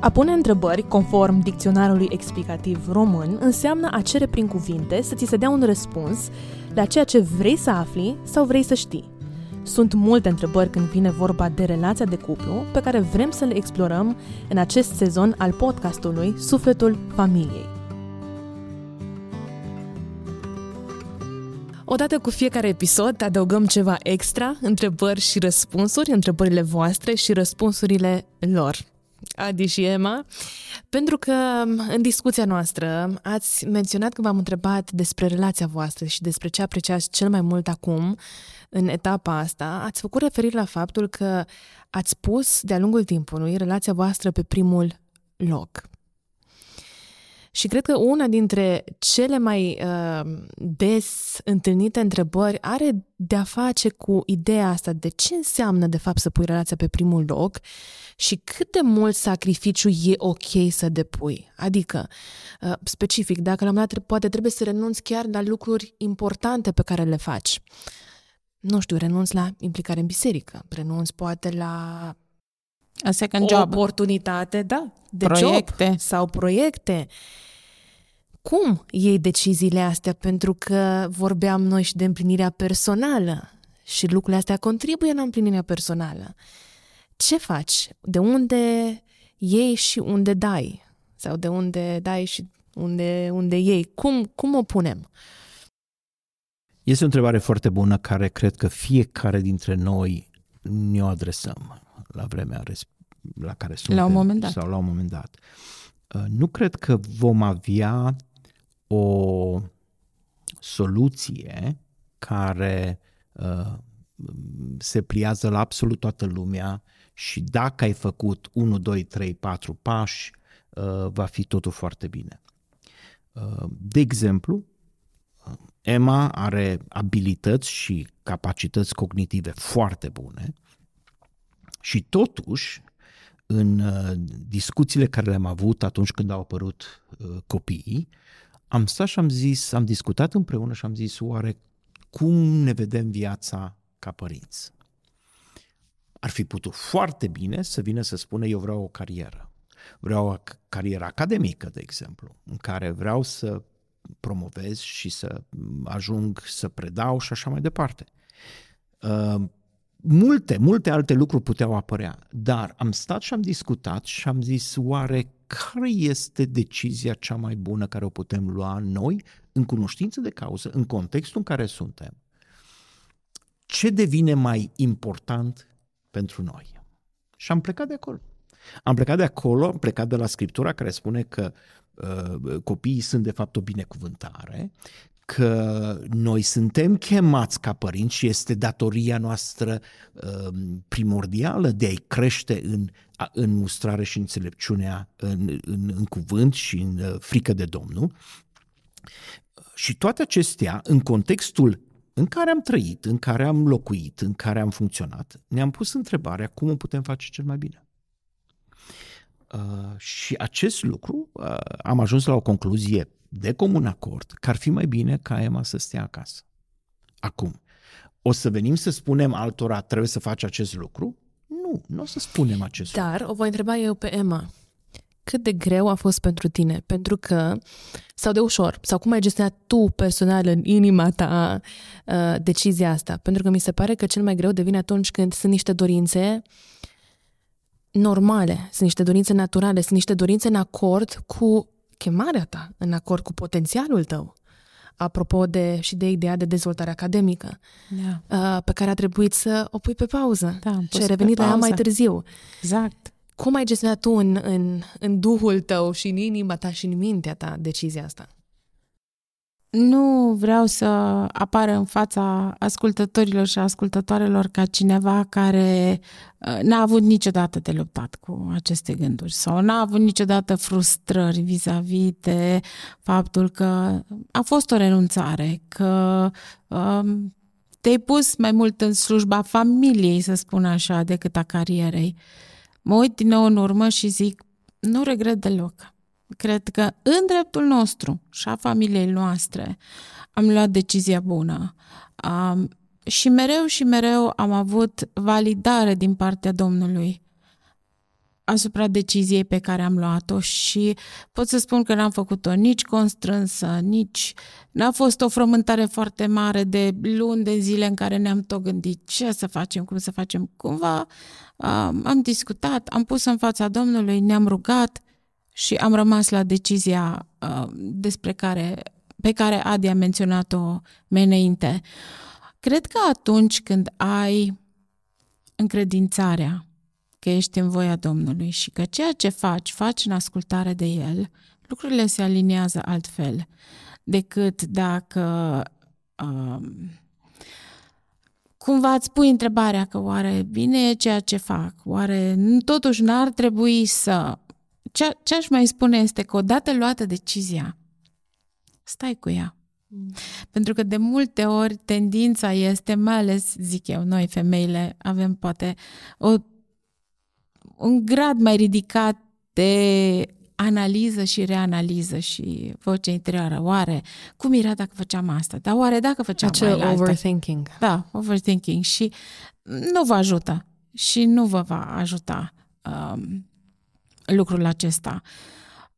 A pune întrebări, conform dicționarului explicativ român, înseamnă a cere prin cuvinte să ți se dea un răspuns la ceea ce vrei să afli sau vrei să știi. Sunt multe întrebări când vine vorba de relația de cuplu pe care vrem să le explorăm în acest sezon al podcastului Sufletul Familiei. Odată cu fiecare episod adăugăm ceva extra, întrebări și răspunsuri, întrebările voastre și răspunsurile lor. Adi și Emma, pentru că în discuția noastră ați menționat că v-am întrebat despre relația voastră și despre ce apreciați cel mai mult acum în etapa asta, ați făcut referire la faptul că ați pus de-a lungul timpului relația voastră pe primul loc. Și cred că una dintre cele mai uh, des întâlnite întrebări are de a face cu ideea asta de ce înseamnă de fapt să pui relația pe primul loc și cât de mult sacrificiu e ok să depui. Adică, uh, specific, dacă la un moment dat poate trebuie să renunți chiar la lucruri importante pe care le faci. Nu știu, renunți la implicare în biserică, renunți poate la a second o job. oportunitate, da, de Proiecte. job sau proiecte. Cum iei deciziile astea? Pentru că vorbeam noi și de împlinirea personală și lucrurile astea contribuie la împlinirea personală. Ce faci? De unde iei și unde dai? Sau de unde dai și unde, unde iei? Cum, cum o punem? Este o întrebare foarte bună care cred că fiecare dintre noi ne-o adresăm la vremea la care suntem. La un moment dat. Sau la un moment dat. Uh, nu cred că vom avea o soluție care uh, se pliază la absolut toată lumea și dacă ai făcut 1, 2, 3, 4 pași, uh, va fi totul foarte bine. De exemplu, Emma are abilități și capacități cognitive foarte bune și totuși, în uh, discuțiile care le-am avut atunci când au apărut uh, copiii, am stat și am zis, am discutat împreună și am zis, oare cum ne vedem viața ca părinți? Ar fi putut foarte bine să vină să spună, eu vreau o carieră. Vreau o carieră academică, de exemplu, în care vreau să promovez și să ajung să predau și așa mai departe. Uh, multe, multe alte lucruri puteau apărea, dar am stat și am discutat și am zis, oare care este decizia cea mai bună care o putem lua noi, în cunoștință de cauză, în contextul în care suntem? Ce devine mai important pentru noi? Și am plecat de acolo. Am plecat de acolo, am plecat de la Scriptura care spune că uh, copiii sunt de fapt o binecuvântare, că noi suntem chemați ca părinți și este datoria noastră uh, primordială de a-i crește în, în mustrare și înțelepciunea în, în, în cuvânt și în uh, frică de Domnul. Și toate acestea, în contextul în care am trăit, în care am locuit, în care am funcționat, ne-am pus întrebarea cum o putem face cel mai bine. Uh, și acest lucru uh, am ajuns la o concluzie de comun acord că ar fi mai bine ca Emma să stea acasă. Acum, o să venim să spunem altora trebuie să faci acest lucru? Nu, nu o să spunem acest Dar lucru. o voi întreba eu pe Emma. Cât de greu a fost pentru tine? Pentru că, sau de ușor, sau cum ai gestionat tu personal în inima ta uh, decizia asta? Pentru că mi se pare că cel mai greu devine atunci când sunt niște dorințe normale, sunt niște dorințe naturale, sunt niște dorințe în acord cu chemarea ta, în acord cu potențialul tău. Apropo de și de ideea de dezvoltare academică, Da. uh, pe care a trebuit să o pui pe pauză Da, am și pus ai pe revenit la ea mai pauză. târziu. Exact. Cum ai gestionat tu în, în, în duhul tău și în inima ta și în mintea ta decizia asta? Nu vreau să apară în fața ascultătorilor și ascultătoarelor ca cineva care uh, n-a avut niciodată de luptat cu aceste gânduri sau n-a avut niciodată frustrări vis-a-vis de faptul că a fost o renunțare, că um, te-ai pus mai mult în slujba familiei, să spun așa, decât a carierei. Mă uit din nou în urmă și zic, nu regret deloc. Cred că în dreptul nostru și a familiei noastre am luat decizia bună. Um, și mereu și mereu am avut validare din partea Domnului. asupra deciziei pe care am luat-o și pot să spun că n-am făcut-o nici constrânsă, nici... N-a fost o frământare foarte mare de luni de zile în care ne-am tot gândit ce să facem, cum să facem. Cumva am discutat, am pus în fața Domnului, ne-am rugat și am rămas la decizia despre care, pe care Adi a menționat-o mai înainte. Cred că atunci când ai încredințarea că ești în voia Domnului și că ceea ce faci, faci în ascultare de El, lucrurile se aliniază altfel decât dacă um, cumva îți pui întrebarea că oare bine e ceea ce fac, oare totuși n-ar trebui să... Ce, ce aș mai spune este că odată luată decizia, stai cu ea. Mm. Pentru că de multe ori tendința este, mai ales, zic eu, noi femeile avem poate o, un grad mai ridicat de analiză și reanaliză și voce interioară. Oare cum era dacă făceam asta? Dar oare dacă făceam Acel mai overthinking. Da, overthinking și nu vă ajută și nu vă va ajuta um, lucrul acesta.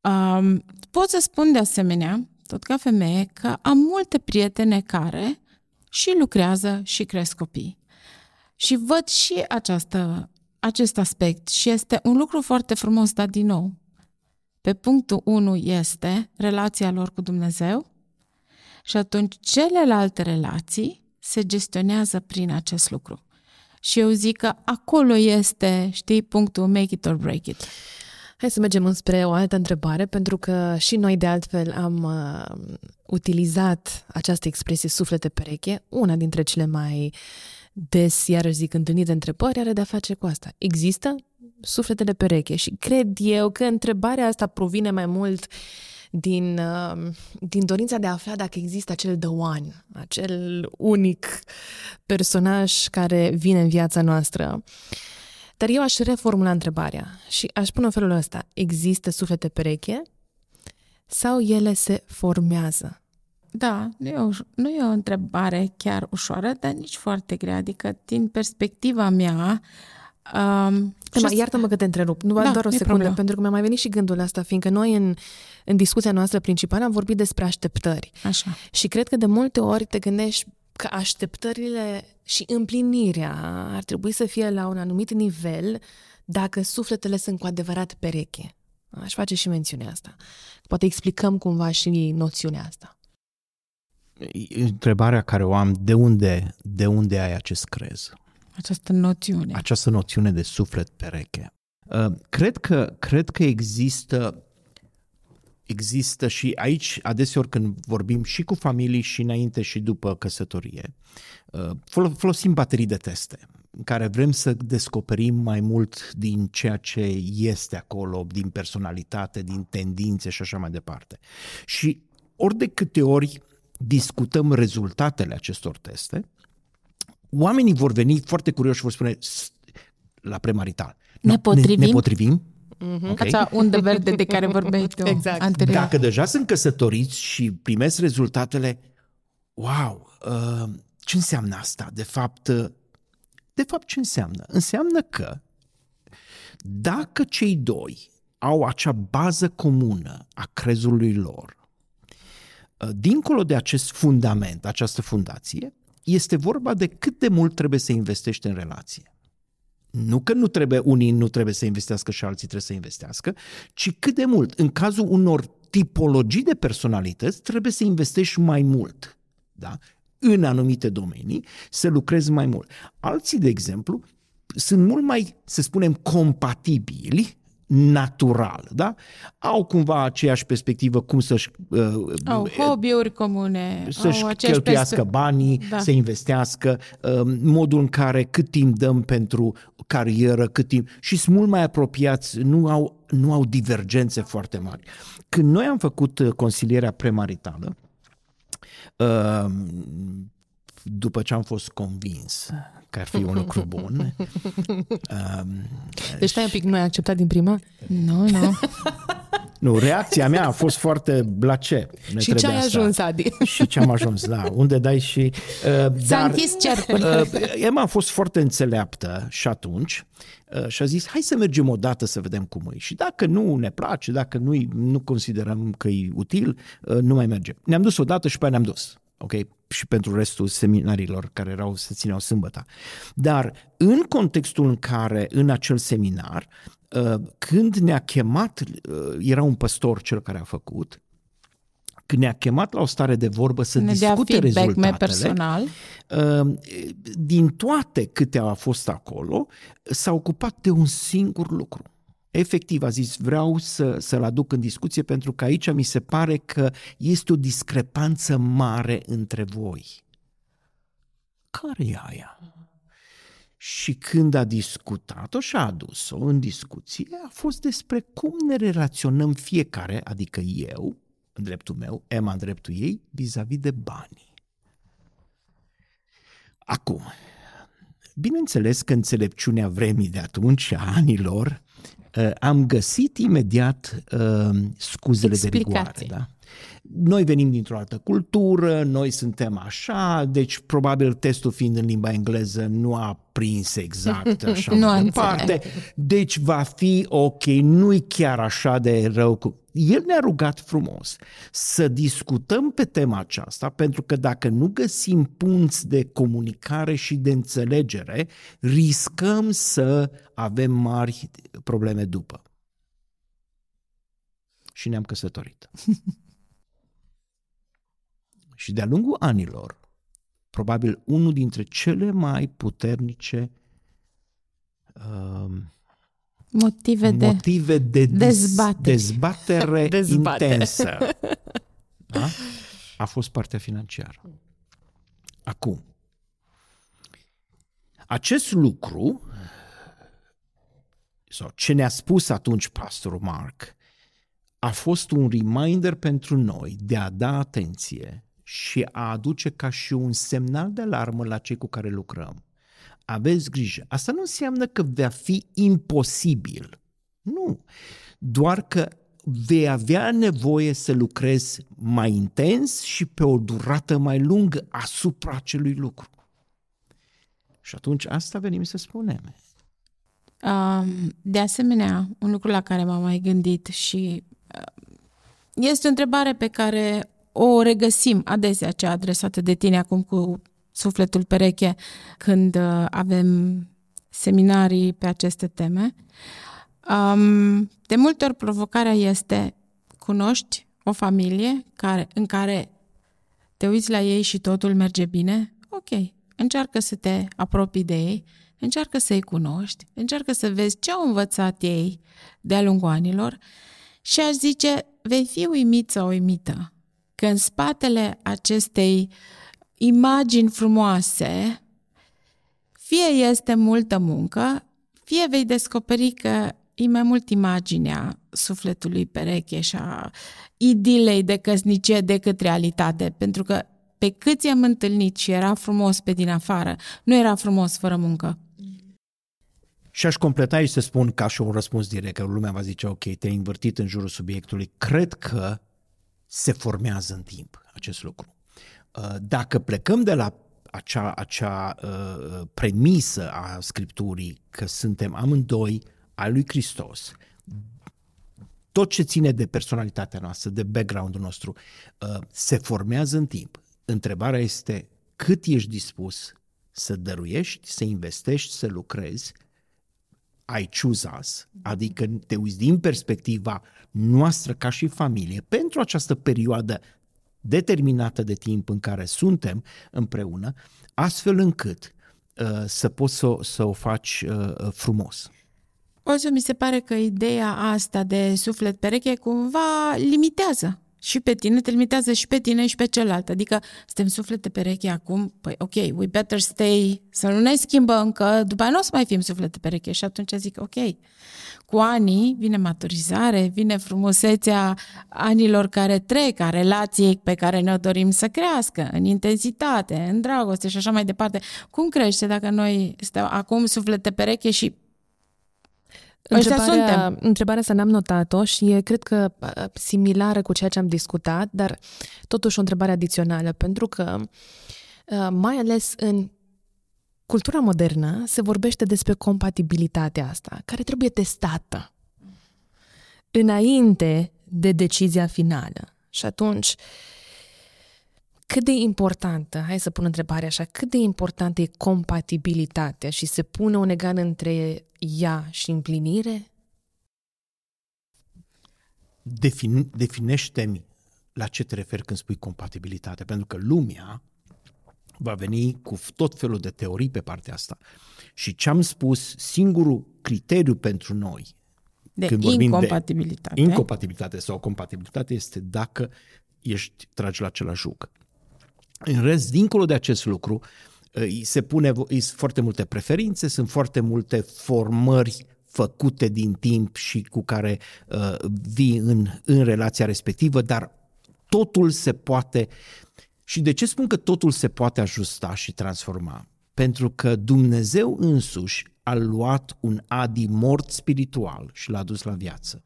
Um, pot să spun de asemenea tot ca femeie, că am multe prietene care și lucrează și cresc copii. Și văd și această, acest aspect și este un lucru foarte frumos, dar din nou, pe punctul 1 este relația lor cu Dumnezeu și atunci celelalte relații se gestionează prin acest lucru. Și eu zic că acolo este, știi, punctul make it or break it. Hai să mergem înspre o altă întrebare, pentru că și noi de altfel am uh, utilizat această expresie suflete pereche, una dintre cele mai des, iarăși zic, întâlnite întrebări are de-a face cu asta. Există sufletele pereche și cred eu că întrebarea asta provine mai mult din, uh, din dorința de a afla dacă există acel the one, acel unic personaj care vine în viața noastră. Uh, dar eu aș reformula întrebarea și aș pune în felul ăsta. Există suflete pereche sau ele se formează? Da, nu e, o, nu e o întrebare chiar ușoară, dar nici foarte grea. Adică, din perspectiva mea, Um, Ema, iartă-mă că te întrerup, nu da, doar o secundă, problemă. pentru că mi-a mai venit și gândul ăsta, fiindcă noi în, în discuția noastră principală am vorbit despre așteptări. Așa. Și cred că de multe ori te gândești că așteptările și împlinirea ar trebui să fie la un anumit nivel dacă sufletele sunt cu adevărat pereche. Aș face și mențiunea asta. Poate explicăm cumva și noțiunea asta. Întrebarea care o am, de unde, de unde ai acest crez? Această noțiune. Această noțiune de suflet pereche. Uh, cred că, cred că există există și aici, adeseori când vorbim și cu familii și înainte și după căsătorie, uh, folosim baterii de teste în care vrem să descoperim mai mult din ceea ce este acolo, din personalitate, din tendințe și așa mai departe. Și ori de câte ori discutăm rezultatele acestor teste, oamenii vor veni foarte curioși și vor spune la premarital. Ne potrivim? Ne, ne potrivim? Mm-hmm. Okay. Acea undă verde de care vorbeai tu exact. anterior. Dacă deja sunt căsătoriți și primesc rezultatele, wow, uh, ce înseamnă asta? De fapt, uh, de fapt ce înseamnă? Înseamnă că dacă cei doi au acea bază comună a crezului lor, uh, dincolo de acest fundament, această fundație, este vorba de cât de mult trebuie să investești în relație. Nu că nu trebuie, unii nu trebuie să investească și alții trebuie să investească, ci cât de mult. În cazul unor tipologii de personalități trebuie să investești mai mult. Da? În anumite domenii să lucrezi mai mult. Alții, de exemplu, sunt mult mai, să spunem, compatibili natural, da? Au cumva aceeași perspectivă cum să-și... Uh, au hobby-uri comune. Să-și au cheltuiască perspe... banii, da. să investească, uh, modul în care cât timp dăm pentru carieră, cât timp... Și sunt mult mai apropiați, nu au, nu au divergențe foarte mari. Când noi am făcut uh, consilierea premaritală, uh, după ce am fost convins că ar fi un lucru bun. Um, deci stai un pic, nu ai acceptat din prima? Nu, nu. Nu, reacția mea a fost foarte la ce? Ne și ce ai asta. ajuns, Adi? Și ce am ajuns, da. Unde dai și... Uh, S-a dar, închis cercul. Uh, Emma a fost foarte înțeleaptă și atunci uh, și a zis, hai să mergem o dată să vedem cum e. Și dacă nu ne place, dacă nu, nu considerăm că e util, uh, nu mai mergem. Ne-am dus o dată și pe aia ne-am dus. Ok? Și pentru restul seminarilor care erau să țineau sâmbătă. Dar în contextul în care, în acel seminar, uh, când ne-a chemat, era un păstor cel care a făcut, când ne-a chemat la o stare de vorbă să ne discute rezultatele, personal. Uh, din toate câte a fost acolo, s-a ocupat de un singur lucru. Efectiv a zis, vreau să, să-l aduc în discuție pentru că aici mi se pare că este o discrepanță mare între voi. Care e aia? Și când a discutat-o și a adus-o în discuție, a fost despre cum ne relaționăm fiecare, adică eu, în dreptul meu, Emma în dreptul ei, vis-a-vis de bani. Acum, bineînțeles că înțelepciunea vremii de atunci, a anilor, uh, am găsit imediat uh, scuzele Explicații. de rigoare. Da? Noi venim dintr-o altă cultură, noi suntem așa, deci probabil testul fiind în limba engleză nu a prins exact așa nu mai departe. Deci va fi ok, nu-i chiar așa de rău. Cu... El ne-a rugat frumos să discutăm pe tema aceasta, pentru că dacă nu găsim punți de comunicare și de înțelegere, riscăm să avem mari probleme după. Și ne-am căsătorit. și de-a lungul anilor, probabil unul dintre cele mai puternice uh, motive de, motive de dezbatere, dezbatere intensă da? a fost partea financiară. Acum, acest lucru, sau ce ne-a spus atunci pastorul Mark, a fost un reminder pentru noi de a da atenție și a aduce ca și un semnal de alarmă la cei cu care lucrăm. Aveți grijă. Asta nu înseamnă că va fi imposibil. Nu. Doar că vei avea nevoie să lucrezi mai intens și pe o durată mai lungă asupra acelui lucru. Și atunci asta venim să spunem. De asemenea, un lucru la care m-am mai gândit și este o întrebare pe care o regăsim adesea cea adresată de tine acum cu sufletul pereche când uh, avem seminarii pe aceste teme. Um, de multe ori provocarea este cunoști o familie care, în care te uiți la ei și totul merge bine, ok, încearcă să te apropii de ei, încearcă să-i cunoști, încearcă să vezi ce au învățat ei de-a lungul anilor și aș zice, vei fi uimit sau uimită că în spatele acestei imagini frumoase, fie este multă muncă, fie vei descoperi că e mai mult imaginea sufletului pereche și a idilei de căsnicie decât realitate, pentru că pe cât i-am întâlnit și era frumos pe din afară, nu era frumos fără muncă. Și aș completa și să spun ca și un răspuns direct, că lumea va zice, ok, te-ai învârtit în jurul subiectului. Cred că se formează în timp acest lucru. Uh, dacă plecăm de la acea, acea uh, premisă a Scripturii că suntem amândoi al lui Hristos, tot ce ține de personalitatea noastră, de background-ul nostru, uh, se formează în timp. Întrebarea este cât ești dispus să dăruiești, să investești, să lucrezi ai choose us, adică te uiți din perspectiva noastră ca și familie pentru această perioadă determinată de timp în care suntem împreună, astfel încât uh, să poți să, să o faci uh, frumos. O să mi se pare că ideea asta de suflet pereche cumva limitează și pe tine, te limitează și pe tine și pe celălalt. Adică suntem suflete pereche acum, păi ok, we better stay, să nu ne schimbă încă, după aia nu o să mai fim suflete pereche și atunci zic ok. Cu anii vine maturizare, vine frumusețea anilor care trec, a relației pe care ne-o dorim să crească, în intensitate, în dragoste și așa mai departe. Cum crește dacă noi stăm acum suflete pereche și Întrebarea, întrebarea să n-am notat-o și e, cred că, similară cu ceea ce am discutat, dar totuși o întrebare adițională, pentru că mai ales în cultura modernă se vorbește despre compatibilitatea asta, care trebuie testată înainte de decizia finală. Și atunci, cât de importantă, hai să pun întrebarea așa, cât de importantă e compatibilitatea și se pune un egal între ea și împlinire? Defin, definește-mi la ce te referi când spui compatibilitate, pentru că lumea va veni cu tot felul de teorii pe partea asta. Și ce am spus, singurul criteriu pentru noi de când vorbim incompatibilitate. de incompatibilitate sau compatibilitate este dacă ești tragi la același juc. În rest, dincolo de acest lucru, se pune sunt foarte multe preferințe, sunt foarte multe formări făcute din timp și cu care uh, vii în, în relația respectivă, dar totul se poate. Și de ce spun că totul se poate ajusta și transforma? Pentru că Dumnezeu însuși a luat un Adi mort spiritual și l-a dus la viață.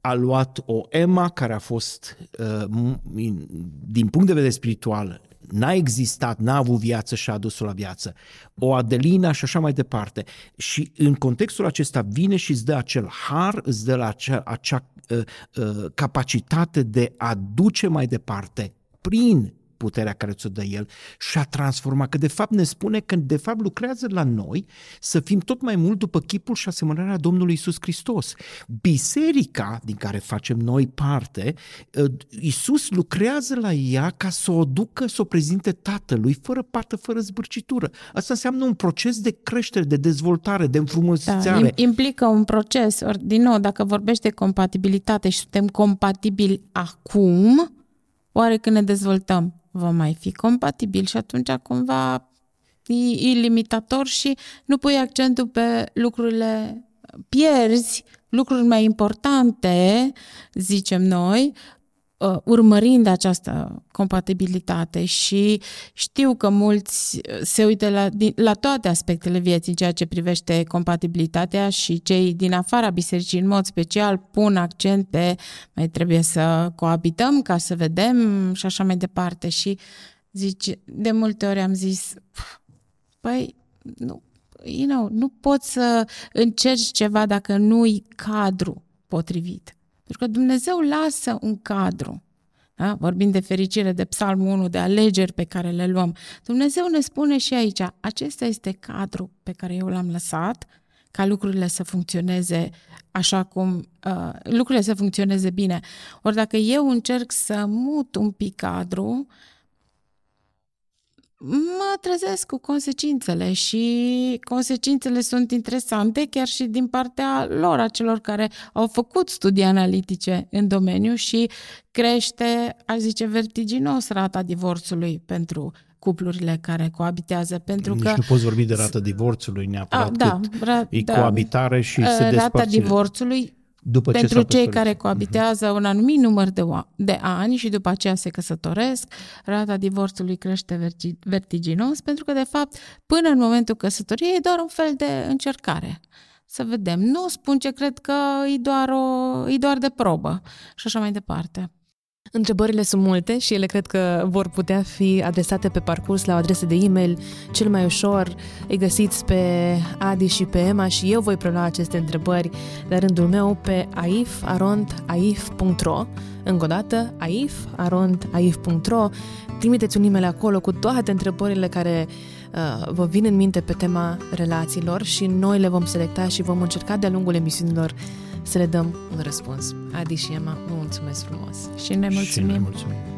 A luat o Emma care a fost, uh, din punct de vedere spiritual, n-a existat, n-a avut viață și a adus-o la viață. O Adelina și așa mai departe. Și în contextul acesta vine și îți dă acel har, îți dă acea, acea uh, uh, capacitate de a duce mai departe prin puterea care ți-o dă El și a transformat, că de fapt ne spune că de fapt lucrează la noi să fim tot mai mult după chipul și asemănarea Domnului Isus Hristos. Biserica din care facem noi parte, ă, Isus lucrează la ea ca să o ducă, să o prezinte Tatălui, fără pată, fără zbârcitură. Asta înseamnă un proces de creștere, de dezvoltare, de înfrumusețare. Da, implică un proces. Ori, din nou, dacă vorbești de compatibilitate și suntem compatibili acum, oare când ne dezvoltăm? Va mai fi compatibil și atunci cumva e ilimitator și nu pui accentul pe lucrurile, pierzi lucruri mai importante, zicem noi, uh, urmărind această compatibilitate și știu că mulți se uită la, la toate aspectele vieții în ceea ce privește compatibilitatea și cei din afara bisericii în mod special pun accent pe mai trebuie să coabităm ca să vedem și așa mai departe și zici, de multe ori am zis păi nu, you know, nu poți să încerci ceva dacă nu-i cadru potrivit. Pentru că Dumnezeu lasă un cadru. Da? Vorbim de fericire, de psalmul 1, de alegeri pe care le luăm. Dumnezeu ne spune și aici, acesta este cadru pe care eu l-am lăsat, ca lucrurile să funcționeze așa cum uh, lucrurile să funcționeze bine. Ori dacă eu încerc să mut un pic cadru, mă trezesc cu consecințele și consecințele sunt interesante chiar și din partea lor, a celor care au făcut studii analitice în domeniu și crește, aș zice, vertiginos rata divorțului pentru cuplurile care coabitează. Pentru Nici că, nu poți vorbi de rata divorțului neapărat, a, da, cât ra, e da, coabitare și se Rata despărțire. divorțului după pentru cei care coabitează uh-huh. un anumit număr de, de ani și după aceea se căsătoresc, rata divorțului crește vertiginos, pentru că, de fapt, până în momentul căsătoriei e doar un fel de încercare. Să vedem. Nu spun ce cred că e doar, o, e doar de probă și așa mai departe. Întrebările sunt multe și ele cred că vor putea fi adresate pe parcurs la o adresă de e-mail. Cel mai ușor îi găsiți pe Adi și pe Emma și eu voi prelua aceste întrebări la rândul meu pe aifarontaif.ro Încă o dată, aifarontaif.ro Trimiteți un e-mail acolo cu toate întrebările care uh, vă vin în minte pe tema relațiilor și noi le vom selecta și vom încerca de-a lungul emisiunilor să le dăm un răspuns. Adi și Emma, vă mulțumesc frumos. Și ne mulțumim. Și ne mulțumim.